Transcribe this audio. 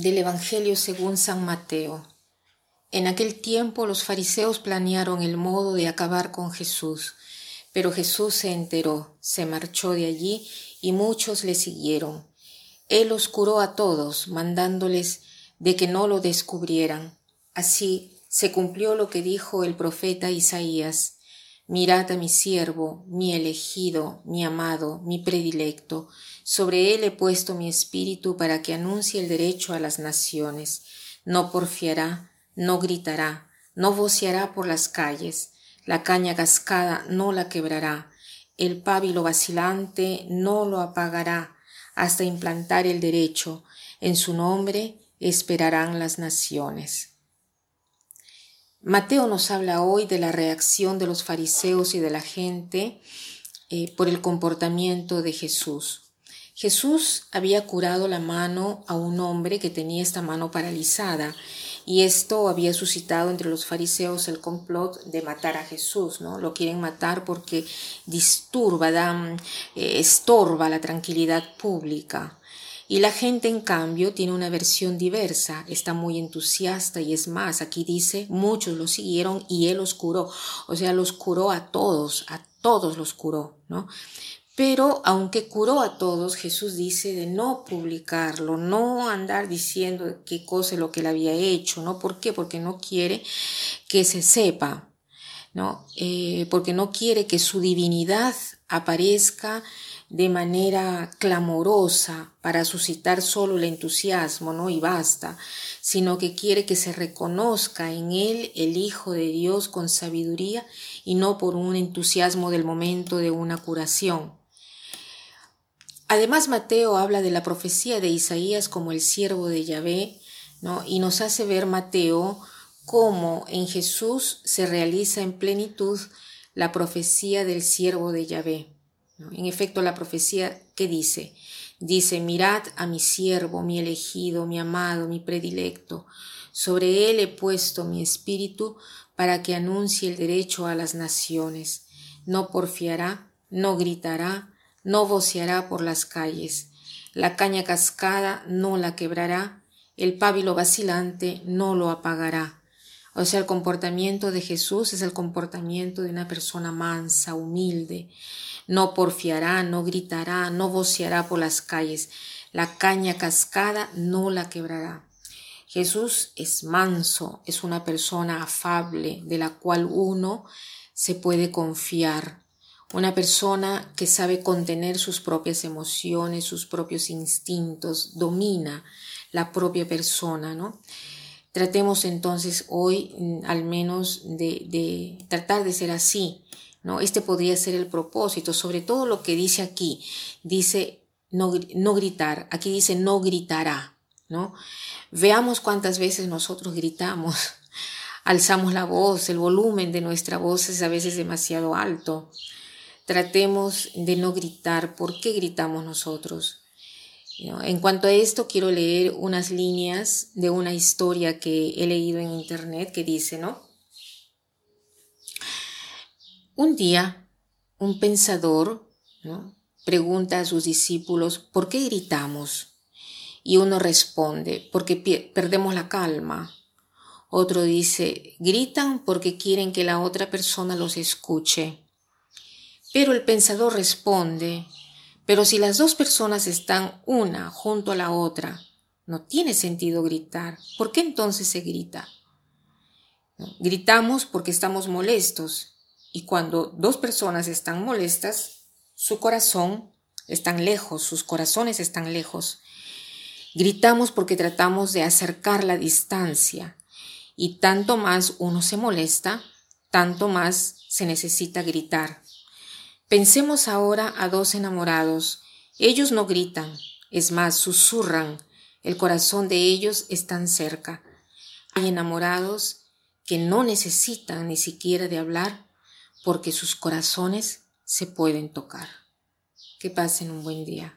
Del Evangelio según San Mateo. En aquel tiempo los fariseos planearon el modo de acabar con Jesús, pero Jesús se enteró, se marchó de allí y muchos le siguieron. Él los curó a todos, mandándoles de que no lo descubrieran. Así se cumplió lo que dijo el profeta Isaías. Mirad a mi siervo, mi elegido, mi amado, mi predilecto. Sobre él he puesto mi espíritu para que anuncie el derecho a las naciones. No porfiará, no gritará, no voceará por las calles. La caña cascada no la quebrará. El pábilo vacilante no lo apagará hasta implantar el derecho. En su nombre esperarán las naciones. Mateo nos habla hoy de la reacción de los fariseos y de la gente eh, por el comportamiento de Jesús. Jesús había curado la mano a un hombre que tenía esta mano paralizada y esto había suscitado entre los fariseos el complot de matar a Jesús, ¿no? Lo quieren matar porque disturba, da, eh, estorba la tranquilidad pública. Y la gente, en cambio, tiene una versión diversa, está muy entusiasta y es más, aquí dice, muchos lo siguieron y él los curó, o sea, los curó a todos, a todos los curó, ¿no? Pero aunque curó a todos, Jesús dice de no publicarlo, no andar diciendo qué cosa es lo que él había hecho, ¿no? ¿Por qué? Porque no quiere que se sepa, ¿no? Eh, porque no quiere que su divinidad aparezca de manera clamorosa para suscitar solo el entusiasmo, ¿no? Y basta, sino que quiere que se reconozca en él el Hijo de Dios con sabiduría y no por un entusiasmo del momento de una curación. Además, Mateo habla de la profecía de Isaías como el siervo de Yahvé, ¿no? Y nos hace ver Mateo cómo en Jesús se realiza en plenitud la profecía del siervo de Yahvé. En efecto, la profecía que dice, dice, mirad a mi siervo, mi elegido, mi amado, mi predilecto. Sobre él he puesto mi espíritu para que anuncie el derecho a las naciones. No porfiará, no gritará, no voceará por las calles. La caña cascada no la quebrará, el pábilo vacilante no lo apagará. O sea, el comportamiento de Jesús es el comportamiento de una persona mansa, humilde, no porfiará, no gritará, no voceará por las calles. La caña cascada no la quebrará. Jesús es manso, es una persona afable de la cual uno se puede confiar. Una persona que sabe contener sus propias emociones, sus propios instintos, domina la propia persona, ¿no? Tratemos entonces hoy mm, al menos de, de tratar de ser así, ¿no? Este podría ser el propósito, sobre todo lo que dice aquí, dice no, no gritar, aquí dice no gritará, ¿no? Veamos cuántas veces nosotros gritamos, alzamos la voz, el volumen de nuestra voz es a veces demasiado alto. Tratemos de no gritar. ¿Por qué gritamos nosotros? En cuanto a esto, quiero leer unas líneas de una historia que he leído en internet que dice, ¿no? Un día, un pensador pregunta a sus discípulos, ¿por qué gritamos? Y uno responde, porque perdemos la calma. Otro dice, gritan porque quieren que la otra persona los escuche. Pero el pensador responde, pero si las dos personas están una junto a la otra, no tiene sentido gritar. ¿Por qué entonces se grita? Gritamos porque estamos molestos y cuando dos personas están molestas, su corazón están lejos, sus corazones están lejos. Gritamos porque tratamos de acercar la distancia y tanto más uno se molesta, tanto más se necesita gritar. Pensemos ahora a dos enamorados. Ellos no gritan, es más, susurran. El corazón de ellos está cerca. Hay enamorados que no necesitan ni siquiera de hablar porque sus corazones se pueden tocar. Que pasen un buen día.